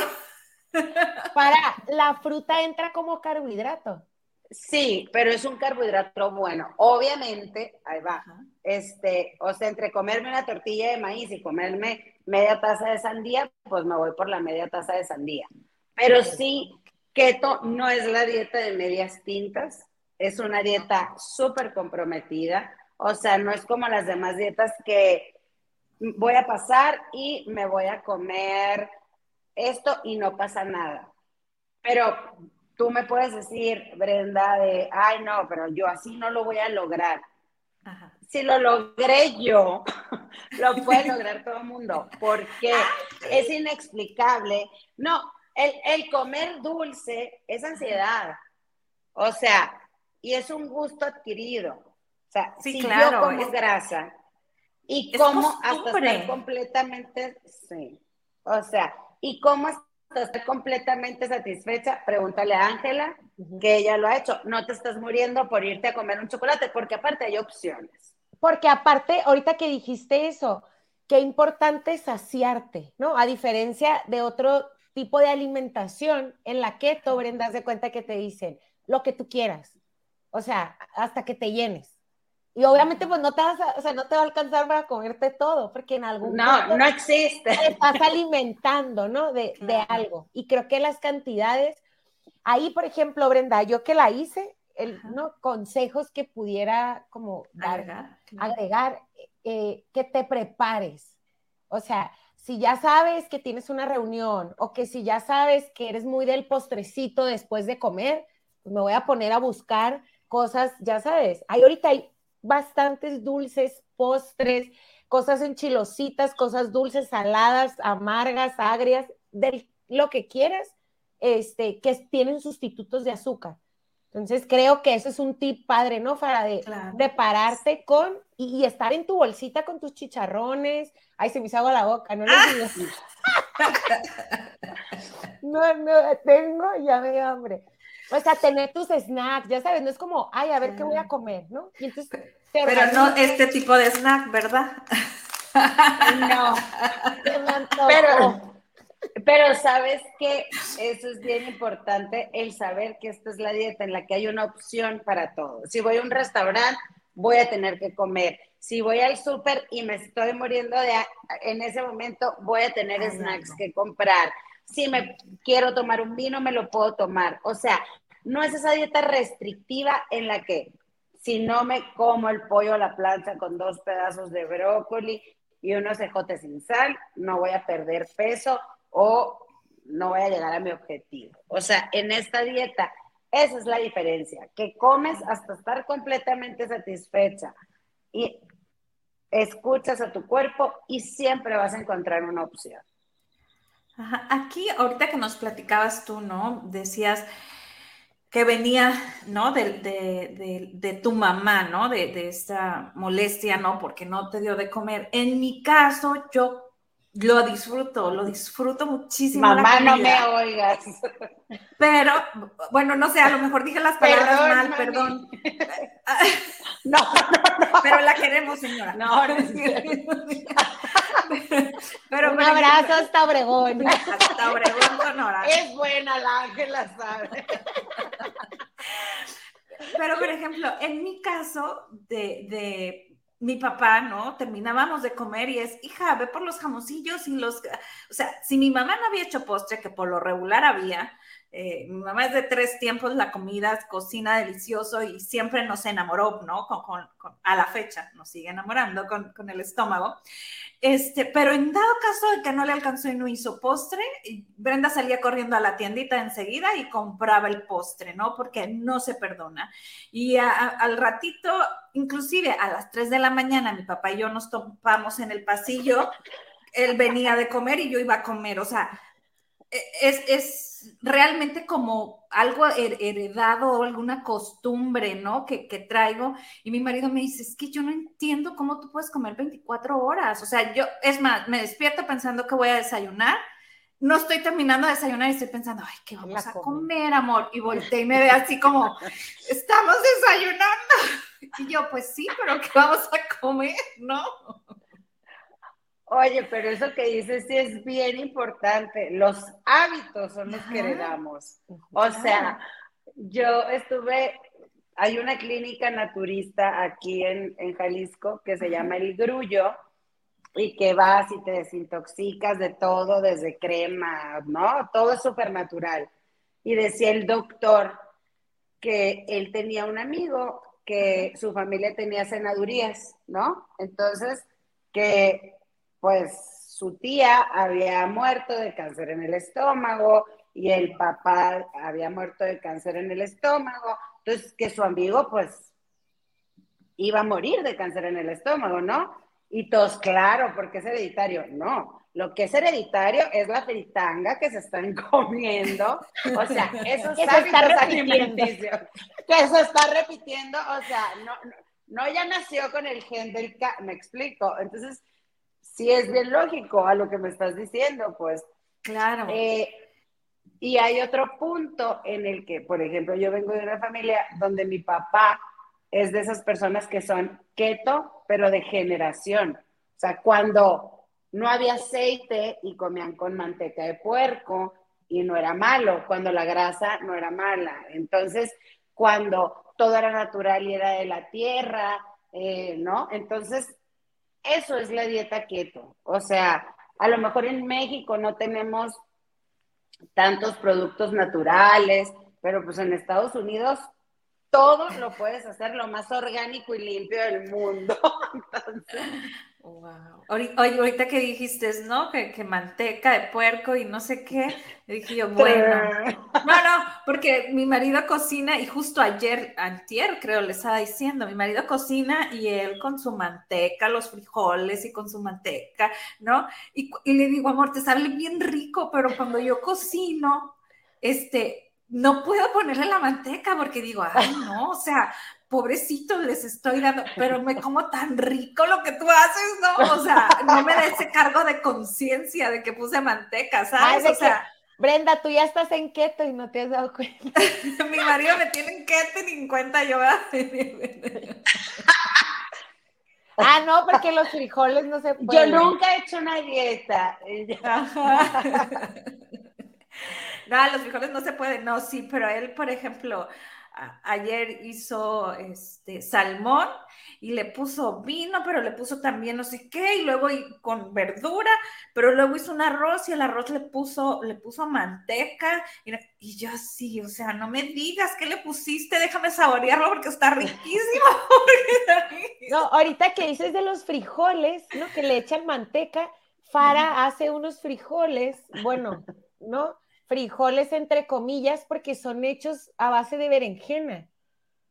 (laughs) Para, la fruta entra como carbohidrato. Sí, pero es un carbohidrato bueno. Obviamente, ahí va. Este, o sea, entre comerme una tortilla de maíz y comerme media taza de sandía, pues me voy por la media taza de sandía. Pero sí, keto no es la dieta de medias tintas, es una dieta súper comprometida. O sea, no es como las demás dietas que voy a pasar y me voy a comer esto y no pasa nada. Pero tú me puedes decir, Brenda, de, ay, no, pero yo así no lo voy a lograr. Si lo logré yo, (laughs) lo puede lograr todo el mundo, porque (laughs) es inexplicable. No, el, comer dulce es ansiedad. O sea, y es un gusto adquirido. O sea, si yo como grasa, Y cómo hasta estar completamente, sí. O sea, y cómo hasta estar completamente satisfecha, pregúntale a Ángela, que ella lo ha hecho. No te estás muriendo por irte a comer un chocolate, porque aparte hay opciones. Porque aparte, ahorita que dijiste eso, qué importante es saciarte, ¿no? A diferencia de otro tipo de alimentación en la que tú, Brenda, de cuenta que te dicen lo que tú quieras, o sea, hasta que te llenes. Y obviamente, pues no te, vas a, o sea, no te va a alcanzar para comerte todo, porque en algún No, no existe. Te estás alimentando, ¿no? De, de, algo. Y creo que las cantidades, ahí, por ejemplo, Brenda, yo que la hice, el, ¿no? consejos que pudiera como dar, agregar, eh, que te prepares. O sea, si ya sabes que tienes una reunión o que si ya sabes que eres muy del postrecito después de comer, pues me voy a poner a buscar cosas, ya sabes, hay ahorita hay bastantes dulces, postres, cosas enchilositas, cosas dulces, saladas, amargas, agrias, de lo que quieras, este, que tienen sustitutos de azúcar. Entonces creo que eso es un tip padre, ¿no? Para de prepararte con y, estar en tu bolsita con tus chicharrones. Ay, se me hizo agua la boca, no (laughs) No, no, tengo, ya me dio hambre. O sea, tener tus snacks, ya sabes, no es como, ay, a ver qué voy a comer, ¿no? Pero no este tipo de snack, ¿verdad? no. (laughs) Pero, pero sabes que eso es bien importante, el saber que esta es la dieta en la que hay una opción para todo. Si voy a un restaurante, voy a tener que comer. Si voy al súper y me estoy muriendo de en ese momento, voy a tener snacks que comprar. Si me quiero tomar un vino, me lo puedo tomar. O sea, no es esa dieta restrictiva en la que si no me como el pollo a la plancha con dos pedazos de brócoli y unos ejotes sin sal, no voy a perder peso o no voy a llegar a mi objetivo. O sea, en esta dieta, esa es la diferencia, que comes hasta estar completamente satisfecha y escuchas a tu cuerpo y siempre vas a encontrar una opción. Aquí, ahorita que nos platicabas tú, ¿no? Decías que venía, ¿no? De, de, de, tu mamá, ¿no? De, de esta molestia, ¿no? Porque no te dio de comer. En mi caso, yo lo disfruto, lo disfruto muchísimo. Mamá, no me oigas. Pero, bueno, no sé, a lo mejor dije las palabras mal, perdón. (laughs) No, no, no. Pero la queremos, señora. No, no pero, Un abrazo hasta Obregón. Hasta Obregón, Sonora. Es buena la Ángela, sabe. Pero, por ejemplo, en mi caso de, de mi papá, ¿no? Terminábamos de comer y es, hija, ve por los jamoncillos y los, o sea, si mi mamá no había hecho postre, que por lo regular había, eh, mi mamá es de tres tiempos la comida, cocina delicioso y siempre nos enamoró, ¿no? Con, a la fecha nos sigue enamorando con, el estómago. Este, pero en dado caso de que no le alcanzó y no hizo postre, Brenda salía corriendo a la tiendita enseguida y compraba el postre, ¿no? Porque no se perdona. Y al ratito, inclusive a las 3 de la mañana, mi papá y yo nos topamos en el pasillo, él venía de comer y yo iba a comer, o sea, e, es, es realmente como algo heredado o alguna costumbre, ¿no? Que, traigo. Y mi marido me dice, es que yo no entiendo cómo tú puedes comer 24 horas. O sea, yo, es más, me despierto pensando que voy a desayunar. No estoy terminando de desayunar y estoy pensando, ay, ¿qué vamos a comer, amor? Y volteé y me ve así como, estamos desayunando. (laughs) Y yo, pues sí, pero ¿qué vamos a comer? ¿No? Oye, pero eso que dices sí es bien importante. Los hábitos son los que heredamos. O sea, yo estuve, hay una clínica naturista aquí en, Jalisco que se llama El Grullo y que vas y te desintoxicas de todo, desde crema, ¿no? Todo es súper natural. Y decía el doctor que él tenía un amigo que su familia tenía cenadurías, ¿no? Entonces, que pues su tía había muerto de cáncer en el estómago y el papá había muerto de cáncer en el estómago. Entonces, que su amigo, pues, iba a morir de cáncer en el estómago, ¿no? Y todos, claro, porque es hereditario. No, lo que es hereditario es la fritanga que se están (laughs) comiendo. O sea, esos hábitos alimenticios que se está repitiendo. O sea, no, no ya nació con el gen del me explico. Entonces, sí es bien lógico a lo que me estás diciendo, pues. Claro. Eh, y hay otro punto en el que, por ejemplo, yo vengo de una familia donde mi papá es de esas personas que son keto, pero de generación. O sea, cuando no había aceite y comían con manteca de puerco y no era malo, cuando la grasa no era mala. Entonces, cuando todo era natural y era de la tierra, eh, ¿no? Entonces, eso es la dieta keto. O sea, a lo mejor en México no tenemos tantos productos naturales, pero pues en Estados Unidos todo lo puedes hacer lo más orgánico y limpio del mundo. (laughs) Entonces, Wow. Ahorita que dijiste, ¿no? Que, manteca de puerco y no sé qué, dije yo, bueno. (laughs) No, no, porque mi marido cocina y justo ayer, antier creo, le estaba diciendo, mi marido cocina y él con su manteca, los frijoles y con su manteca, ¿no? Y, y le digo, amor, te sale bien rico, pero cuando yo cocino, este, no puedo ponerle la manteca porque digo, ay, no, o sea, pobrecito, les estoy dando, pero me como tan rico lo que tú haces, ¿no? O sea, no me da ese cargo de conciencia de que puse manteca, (laughs) ¿sabes? o sea, Brenda, tú ya estás en keto y no te has dado cuenta. (laughs) Mi marido me tiene en keto y ni en cuenta yo. (laughs) ah, no, porque los frijoles no se pueden. Yo nunca he hecho una dieta. no, los frijoles no se pueden, no, sí, pero él, por ejemplo, ayer hizo este salmón y le puso vino, pero le puso también no sé qué, y luego con verdura, pero luego hizo un arroz y el arroz le puso, le puso manteca, y, yo así, o sea, no me digas qué le pusiste, déjame saborearlo porque está riquísimo. (laughs) no, ahorita que dices de los frijoles, ¿no? Que le echan manteca, Fara hace unos frijoles, bueno, ¿no? Frijoles entre comillas porque son hechos a base de berenjena.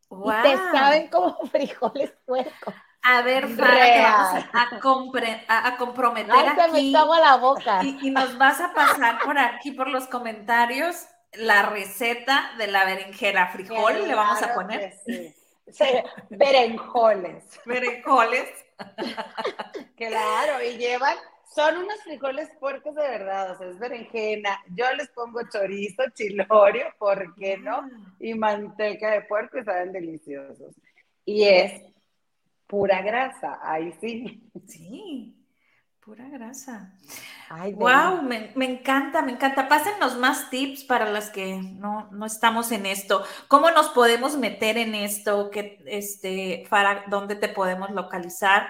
Y te saben como (laughs) frijoles puercos. A ver, vamos a, a, comprometer Ay, aquí. Me a la boca. Y, nos vas a pasar por aquí, por los comentarios, la receta de la berenjena. Frijol le vamos a poner. Sí. berenjoles. Berenjoles. (laughs) claro, y llevan son unos frijoles puercos de verdad, o sea, es berenjena. Yo les pongo chorizo, chilorio, ¿por qué no? Ah. Y manteca de puerco y saben deliciosos. Y es pura grasa, ahí sí. Sí, pura grasa. Ay, wow, me, encanta, me encanta. Pásennos más tips para las que no, no estamos en esto. ¿Cómo nos podemos meter en esto? ¿Qué, este, para dónde te podemos localizar?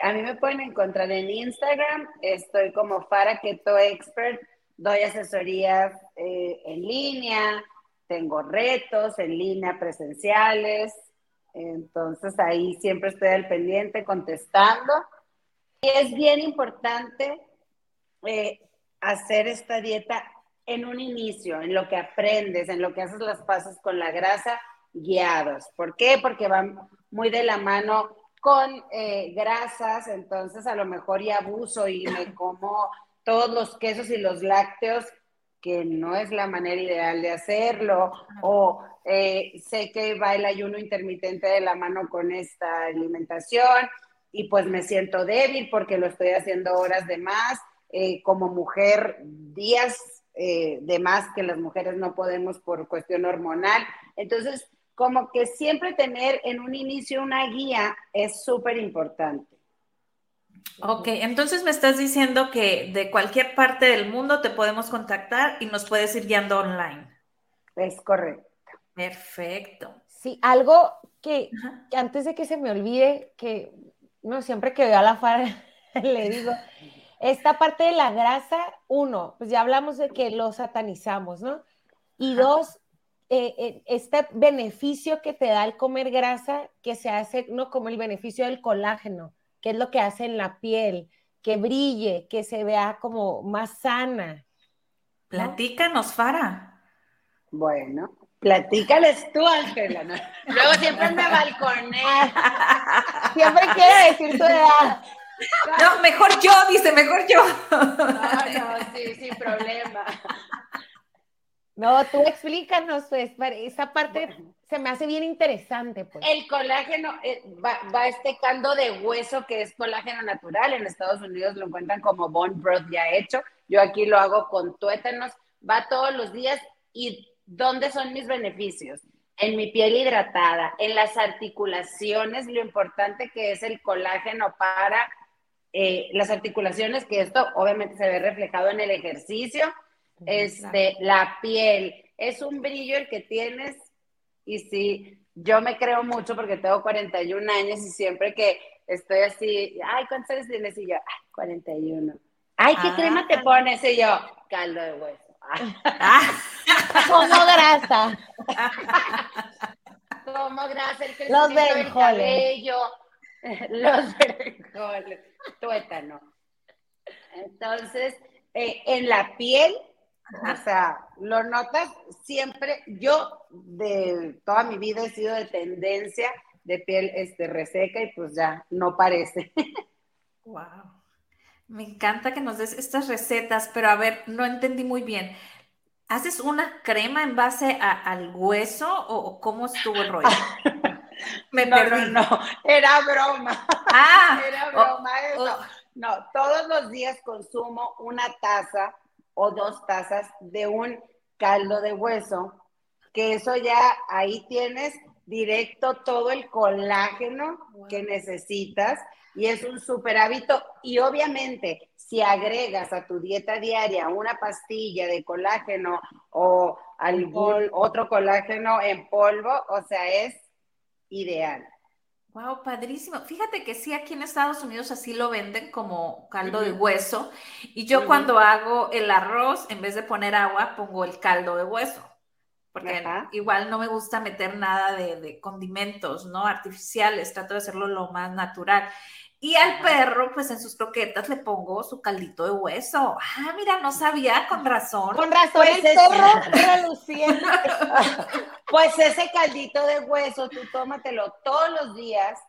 A mí me pueden encontrar en Instagram, estoy como Fara Keto Expert, doy asesorías eh, en línea, tengo retos en línea presenciales, entonces ahí siempre estoy al pendiente contestando. Y es bien importante eh, hacer esta dieta en un inicio, en lo que aprendes, en lo que haces las pasos con la grasa guiados. ¿Por qué? Porque van muy de la mano con eh, grasas, entonces a lo mejor ya abuso y me como todos los quesos y los lácteos, que no es la manera ideal de hacerlo, o eh, sé que va el ayuno intermitente de la mano con esta alimentación y pues me siento débil porque lo estoy haciendo horas de más, eh, como mujer, días de más que las mujeres no podemos por cuestión hormonal. Entonces, como que siempre tener en un inicio una guía es súper importante. Ok, entonces me estás diciendo que de cualquier parte del mundo te podemos contactar y nos puedes ir guiando online. Es correcto. Perfecto. Sí, algo que, antes de que se me olvide, que no siempre que veo a la FAR (laughs) le digo, esta parte de la grasa, uno, pues ya hablamos de que lo satanizamos, ¿no? Y dos, eh, eh, este beneficio que te da el comer grasa, que se hace, ¿no? Como el beneficio del colágeno, que es lo que hace en la piel, que brille, que se vea como más sana. Platícanos, Fara. Bueno, platícales tú, Ángela. (laughs) Luego siempre me balconé. (laughs) siempre quiere decir tu edad. No, mejor yo, dice, mejor yo. No, no, sí, sin problema. (laughs) No, tú explícanos, pues, esa parte se me hace bien interesante, pues. El colágeno, eh, va, va, este caldo de hueso que es colágeno natural, en Estados Unidos lo encuentran como bone broth ya hecho, yo aquí lo hago con tuétanos, va todos los días. Y ¿dónde son mis beneficios? En mi piel hidratada, en las articulaciones, lo importante que es el colágeno para eh, las articulaciones, que esto obviamente se ve reflejado en el ejercicio, este, la piel, es un brillo el que tienes y sí, yo me creo mucho porque tengo 41 años y siempre que estoy así, ay, ¿cuántos años tienes? Y yo, ay, 41. Ay, ¿qué crema te ah. pones? Y yo, caldo de hueso. (laughs) Como grasa. Como grasa, el Los del cabello, (laughs) los frijoles, tuétano. Entonces, eh, en la piel, o sea, lo notas siempre, yo de toda mi vida he sido de tendencia de piel este, reseca y pues ya no parece. (laughs) Wow. Me encanta que nos des estas recetas, pero a ver, no entendí muy bien. ¿Haces una crema en base al hueso o cómo estuvo el rollo? (laughs) Me no, perdí. No, no, era broma. Ah, (laughs) era broma eso. No, todos los días consumo una taza o dos tazas de un caldo de hueso, que eso ya ahí tienes directo todo el colágeno que necesitas y es un super hábito. Y obviamente, si agregas a tu dieta diaria una pastilla de colágeno o algún otro colágeno en polvo, o sea, es ideal. Wow, padrísimo. Fíjate que sí, aquí en Estados Unidos así lo venden como caldo de hueso. Y yo cuando hago el arroz, en vez de poner agua, pongo el caldo de hueso. Porque igual no me gusta meter nada de, de, condimentos, ¿no? Artificiales, trato de hacerlo lo más natural. Y al perro, pues en sus croquetas le pongo su caldito de hueso. Ah, mira, no sabía, con razón. Con razón, pues el perro (laughs) reluciente. (laughs) pues ese caldito de hueso, tú tómatelo todos los días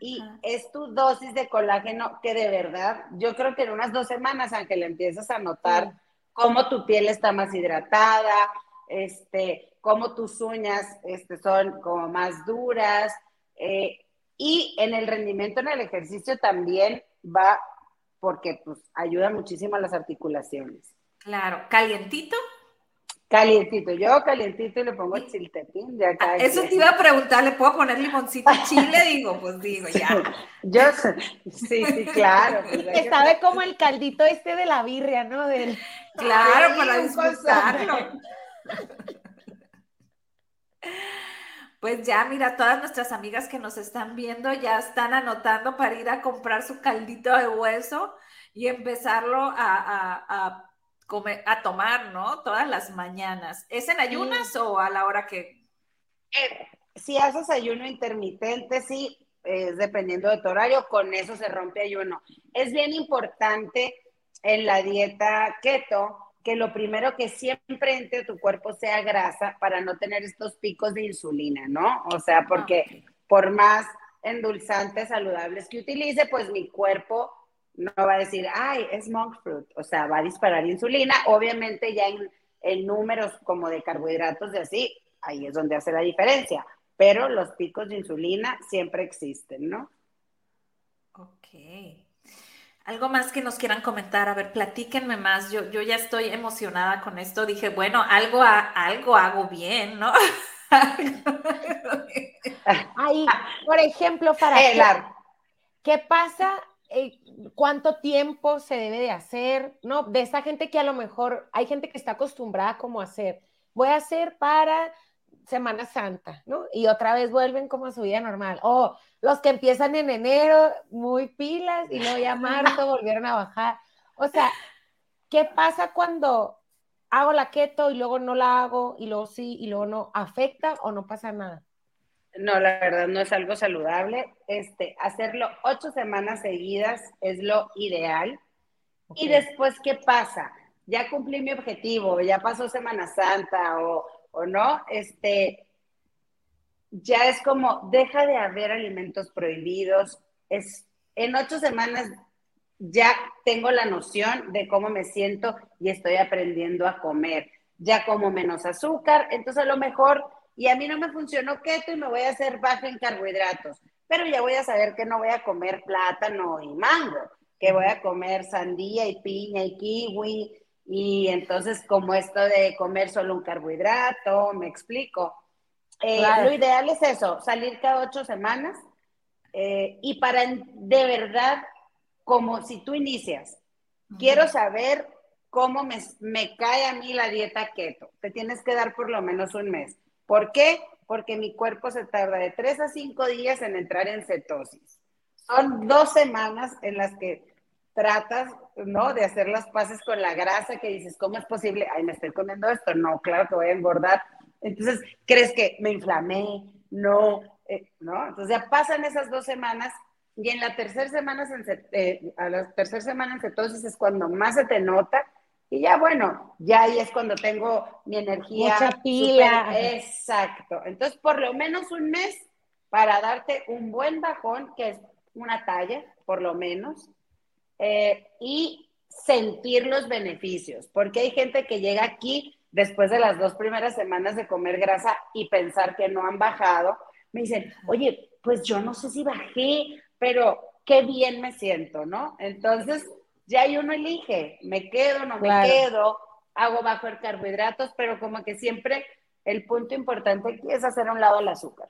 y es tu dosis de colágeno que de verdad, yo creo que en unas dos semanas, le empiezas a notar cómo tu piel está más hidratada, este, cómo tus uñas este, son como más duras, eh, y en el rendimiento en el ejercicio también va porque pues ayuda muchísimo a las articulaciones. Claro, calientito. Calientito, yo calientito y le pongo chiltepín de acá. Ah, eso te iba a preguntar, ¿le puedo poner limoncito chile? Digo, pues digo, ya. Yo, sí, sí, claro. Pues que sabe como el caldito este de la birria, ¿no? Del... Claro, para disfrutarlo. (laughs) Pues ya, mira, todas nuestras amigas que nos están viendo ya están anotando para ir a comprar su caldito de hueso y empezarlo a, comer, a tomar, ¿no? Todas las mañanas. ¿Es en ayunas o a la hora que...? Eh, si haces ayuno intermitente, sí, es dependiendo de tu horario, con eso se rompe ayuno. Es bien importante en la dieta keto que lo primero que siempre entre tu cuerpo sea grasa para no tener estos picos de insulina, ¿no? O sea, porque por más endulzantes saludables que utilice, pues mi cuerpo no va a decir, ay, es monk fruit, o sea, va a disparar insulina, obviamente ya en, en números como de carbohidratos y así, ahí es donde hace la diferencia, pero los picos de insulina siempre existen, ¿no? Ok. Algo más que nos quieran comentar, a ver, platíquenme más. Yo, yo ya estoy emocionada con esto. Dije, bueno, algo, algo hago bien, ¿no? (laughs) Ahí, por ejemplo, para qué, ¿qué pasa? Eh, ¿Cuánto tiempo se debe de hacer? ¿No? De esa gente que a lo mejor hay gente que está acostumbrada como a hacer. Voy a hacer para Semana Santa, ¿no? Y otra vez vuelven como a su vida normal. O los que empiezan en enero, muy pilas, y luego ya marzo (laughs) volvieron a bajar. O sea, ¿qué pasa cuando hago la keto y luego no la hago y luego sí y luego no? ¿Afecta o no pasa nada? No, la verdad no es algo saludable. Este, hacerlo ocho semanas seguidas es lo ideal. Y después, ¿qué pasa? Ya cumplí mi objetivo, ya pasó Semana Santa o o no, este, ya es como, deja de haber alimentos prohibidos. Es, en ocho semanas ya tengo la noción de cómo me siento y estoy aprendiendo a comer. ya como menos azúcar, entonces a lo mejor, y a mí no me funcionó keto y me voy a hacer baja en carbohidratos, pero ya voy a saber que no voy a comer plátano y mango, que voy a comer sandía y piña y kiwi, y entonces como esto de comer solo un carbohidrato, me explico. Eh, lo ideal es eso, salir cada ocho semanas eh, y para de verdad, como si tú inicias, quiero saber cómo me, me, cae a mí la dieta keto. Te tienes que dar por lo menos un mes. ¿Por qué? Porque mi cuerpo se tarda de tres a cinco días en entrar en cetosis. Son dos semanas en las que tratas, ¿no? De hacer las paces con la grasa que dices, ¿cómo es posible? Ay, me estoy comiendo esto. No, claro que voy a engordar. Entonces, ¿crees que me inflamé? No, eh, ¿no? Entonces ya pasan esas dos semanas y en la tercera semana, eh, a la tercera semana entonces es cuando más se te nota y ya bueno, ya ahí es cuando tengo mi energía. Mucha pila. exacto. Entonces por lo menos un mes para darte un buen bajón, que es una talla, por lo menos, eh, y sentir los beneficios, porque hay gente que llega aquí después de las dos primeras semanas de comer grasa y pensar que no han bajado, me dicen, oye, pues yo no sé si bajé, pero qué bien me siento, ¿no? Entonces, ya uno elige, me quedo, no me quedo, hago bajo el carbohidratos, pero como que siempre el punto importante aquí es hacer a un lado el azúcar.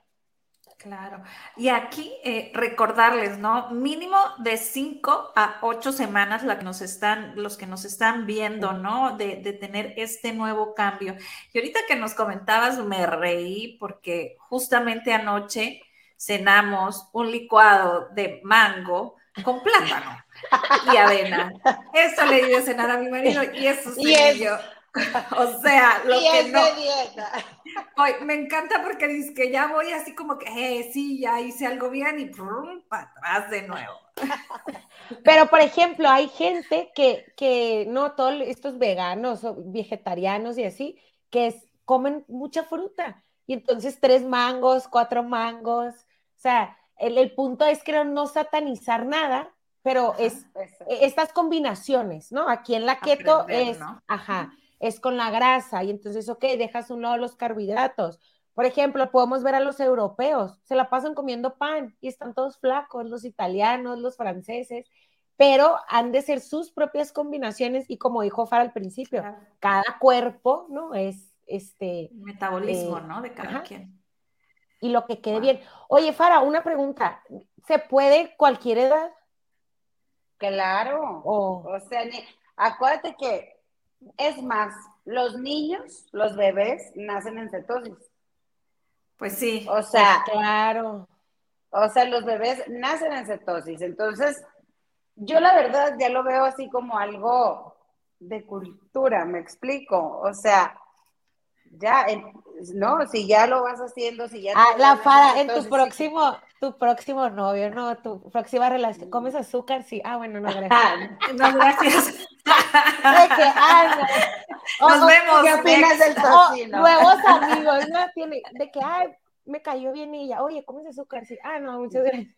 Claro. Y aquí eh, recordarles, ¿no? Mínimo de cinco a ocho semanas la que nos están, los que nos están viendo, ¿no? De, de, tener este nuevo cambio. Y ahorita que nos comentabas, me reí porque justamente anoche cenamos un licuado de mango con plátano y avena. Eso le di de cenar a mi marido y eso sí yo. (laughs) O sea, lo que no. Hoy, me encanta porque dice que ya voy así como que, eh, sí, ya hice algo bien y para atrás de nuevo. (laughs) Pero, por ejemplo, hay gente que, que no, todos estos veganos o vegetarianos y así, que comen mucha fruta. Y entonces tres mangos, cuatro mangos. O sea, el, punto es que no satanizar nada, pero es e, estas combinaciones, ¿no? Aquí en la keto es, ajá es con la grasa y entonces, ok, dejas un lado los carbohidratos. Por ejemplo, podemos ver a los europeos, se la pasan comiendo pan y están todos flacos, los italianos, los franceses, pero han de ser sus propias combinaciones y como dijo Fara al principio, cada cuerpo, ¿no? Es este... Metabolismo, eh, ¿no? De cada quien. Y lo que quede bien. Oye, Fara, una pregunta, ¿se puede cualquier edad? Claro. O sea, acuérdate que es más, los niños, los bebés, nacen en cetosis. Pues sí. O sea, pues claro. O sea, los bebés nacen en cetosis. Entonces, yo la verdad ya lo veo así como algo de cultura, me explico. O sea, ya, no, si ya lo vas haciendo, si ya... Ah, la fara, en tu próximo, tu próximo novio, no, tu próxima relación, ¿comes azúcar? Sí, ah, bueno, no, gracias. no, gracias. Ah, Nos vemos. ¿Qué opinas del (laughs) tocino? nuevos amigos, ¿no? Tiene, de que, ay, me cayó bien ella. Oye, ¿comes azúcar? Sí. Ah, no, muchas gracias.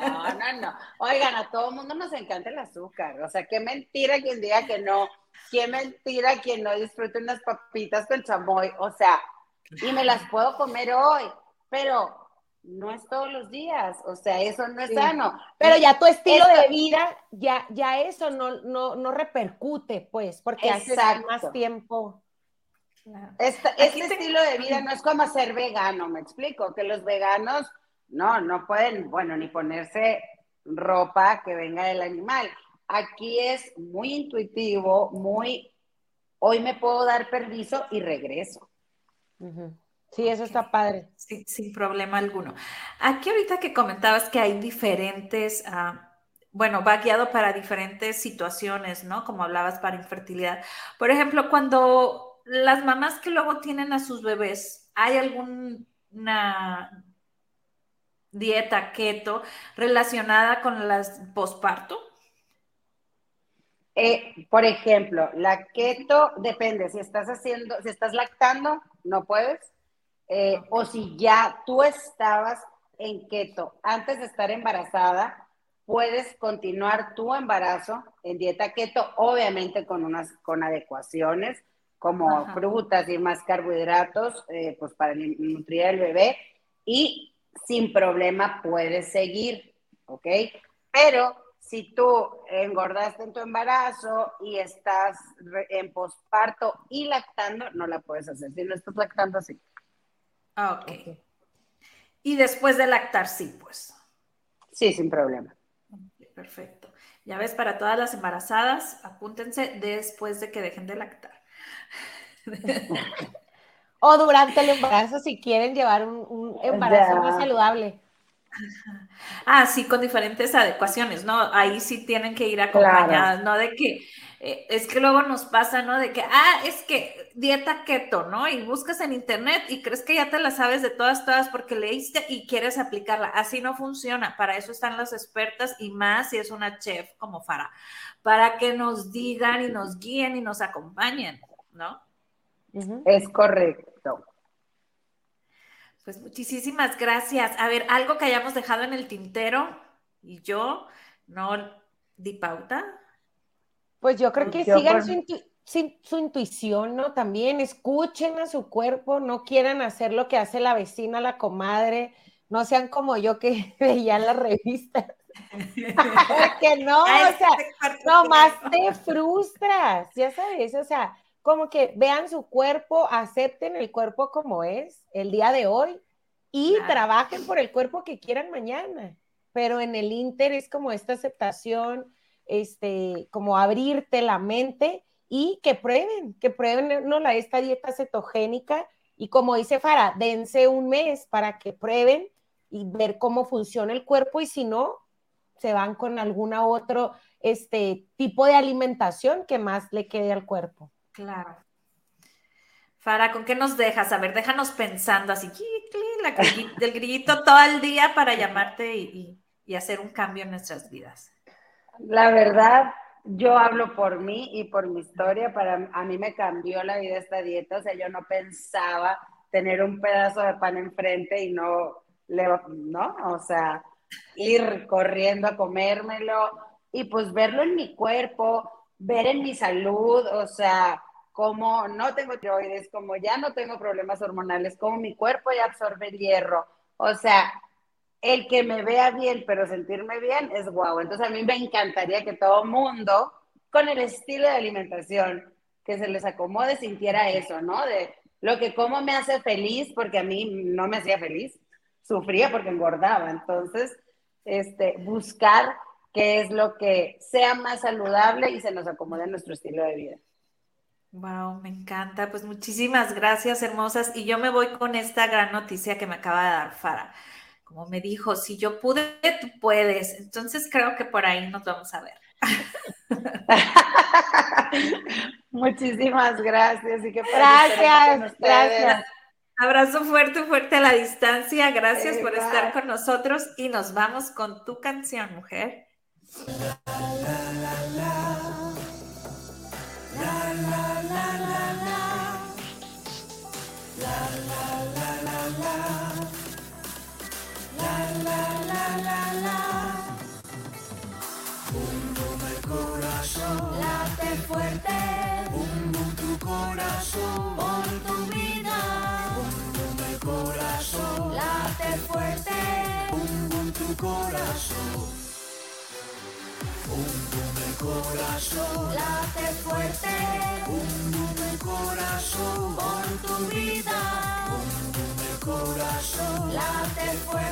No, no, no. Oigan, a todo el mundo nos encanta el azúcar. O sea, qué mentira quien diga que no. Qué mentira quien no disfrute unas papitas con chamoy. O sea, y me las puedo comer hoy, pero no es todos los días, o sea, eso no es sano. Pero ya tu estilo de vida, ya, ya eso no, no, no repercute, pues, porque hace más tiempo. Este, estilo de vida no es como ser vegano, me explico, que los veganos no, no pueden, bueno, ni ponerse ropa que venga del animal. Aquí es muy intuitivo, muy, hoy me puedo dar permiso y regreso. Sí, eso está padre. sin problema alguno. Aquí ahorita que comentabas que hay diferentes, ah, bueno, va guiado para diferentes situaciones, ¿no? Como hablabas para infertilidad. Por ejemplo, cuando las mamás que luego tienen a sus bebés, ¿hay alguna dieta keto relacionada con las posparto? Eh, por ejemplo, la keto depende, si estás haciendo, si estás lactando, no puedes. Eh, o si ya tú estabas en keto antes de estar embarazada, puedes continuar tu embarazo en dieta keto, obviamente con unas con adecuaciones, como frutas y más carbohidratos, eh, pues para nutrir al bebé y sin problema puedes seguir, ¿ok? Pero si tú engordaste en tu embarazo y estás en posparto y lactando, no la puedes hacer. Si no estás lactando, sí. Ah, ok. Y después de lactar, sí, pues. Sí, sin problema. perfecto. Ya ves, para todas las embarazadas, apúntense después de que dejen de lactar. (laughs) o durante el embarazo si quieren llevar un, embarazo más saludable. Ah, sí, con diferentes adecuaciones, ¿no? Ahí sí tienen que ir acompañadas, ¿no? De que eh, es que luego nos pasa, ¿no? De que, ah, es que dieta keto, ¿no? Y buscas en internet y crees que ya te la sabes de todas, todas porque leíste y quieres aplicarla. Así no funciona. Para eso están las expertas y más si es una chef como Fara, para que nos digan y nos guíen y nos acompañen, ¿no? Es correcto. Pues muchísimas gracias. A ver, algo que hayamos dejado en el tintero y yo no di pauta. Pues yo creo que sigan su, intuición, ¿no? También escuchen a su cuerpo, no quieran hacer lo que hace la vecina, la comadre, no sean como yo que (laughs) veía en las revistas. (laughs) que no, (laughs) o sea, nomás te frustras, ya sabes, o sea, como que vean su cuerpo, acepten el cuerpo como es el día de hoy y trabajen por el cuerpo que quieran mañana. Pero en el Inter es como esta aceptación, este, como abrirte la mente y que prueben, que prueben ¿no? la, esta dieta cetogénica y como dice Fara, dense un mes para que prueben y ver cómo funciona el cuerpo y si no, se van con alguna otro este, tipo de alimentación que más le quede al cuerpo. Claro. Fara, ¿con qué nos dejas? A ver, déjanos pensando así, del grillito todo el día para llamarte y, hacer un cambio en nuestras vidas. La verdad, yo hablo por mí y por mi historia. Para a mí me cambió la vida esta dieta. O sea, yo no pensaba tener un pedazo de pan enfrente y no, le, ¿no? O sea, ir corriendo a comérmelo y pues verlo en mi cuerpo, ver en mi salud, o sea, como no tengo tiroides, como ya no tengo problemas hormonales, como mi cuerpo ya absorbe el hierro. O sea, el que me vea bien, pero sentirme bien es guau. Entonces a mí me encantaría que todo mundo, con el estilo de alimentación, que se les acomode, sintiera eso, ¿no? De lo que como me hace feliz, porque a mí no me hacía feliz, sufría porque engordaba. Entonces, este, buscar qué es lo que sea más saludable y se nos acomode a nuestro estilo de vida. Wow, me encanta. Pues muchísimas gracias, hermosas. Y yo me voy con esta gran noticia que me acaba de dar Fara. Como me dijo, si yo pude, tú puedes. Entonces creo que por ahí nos vamos a ver. (laughs) Muchísimas gracias y gracias, gracias. Abrazo fuerte, fuerte a la distancia. Gracias por estar con nosotros y nos vamos con tu canción, mujer. Bum bum tu corazón, corazón, late fuerte, bum bum el corazón, por tu vida, bum bum el corazón, late fuerte.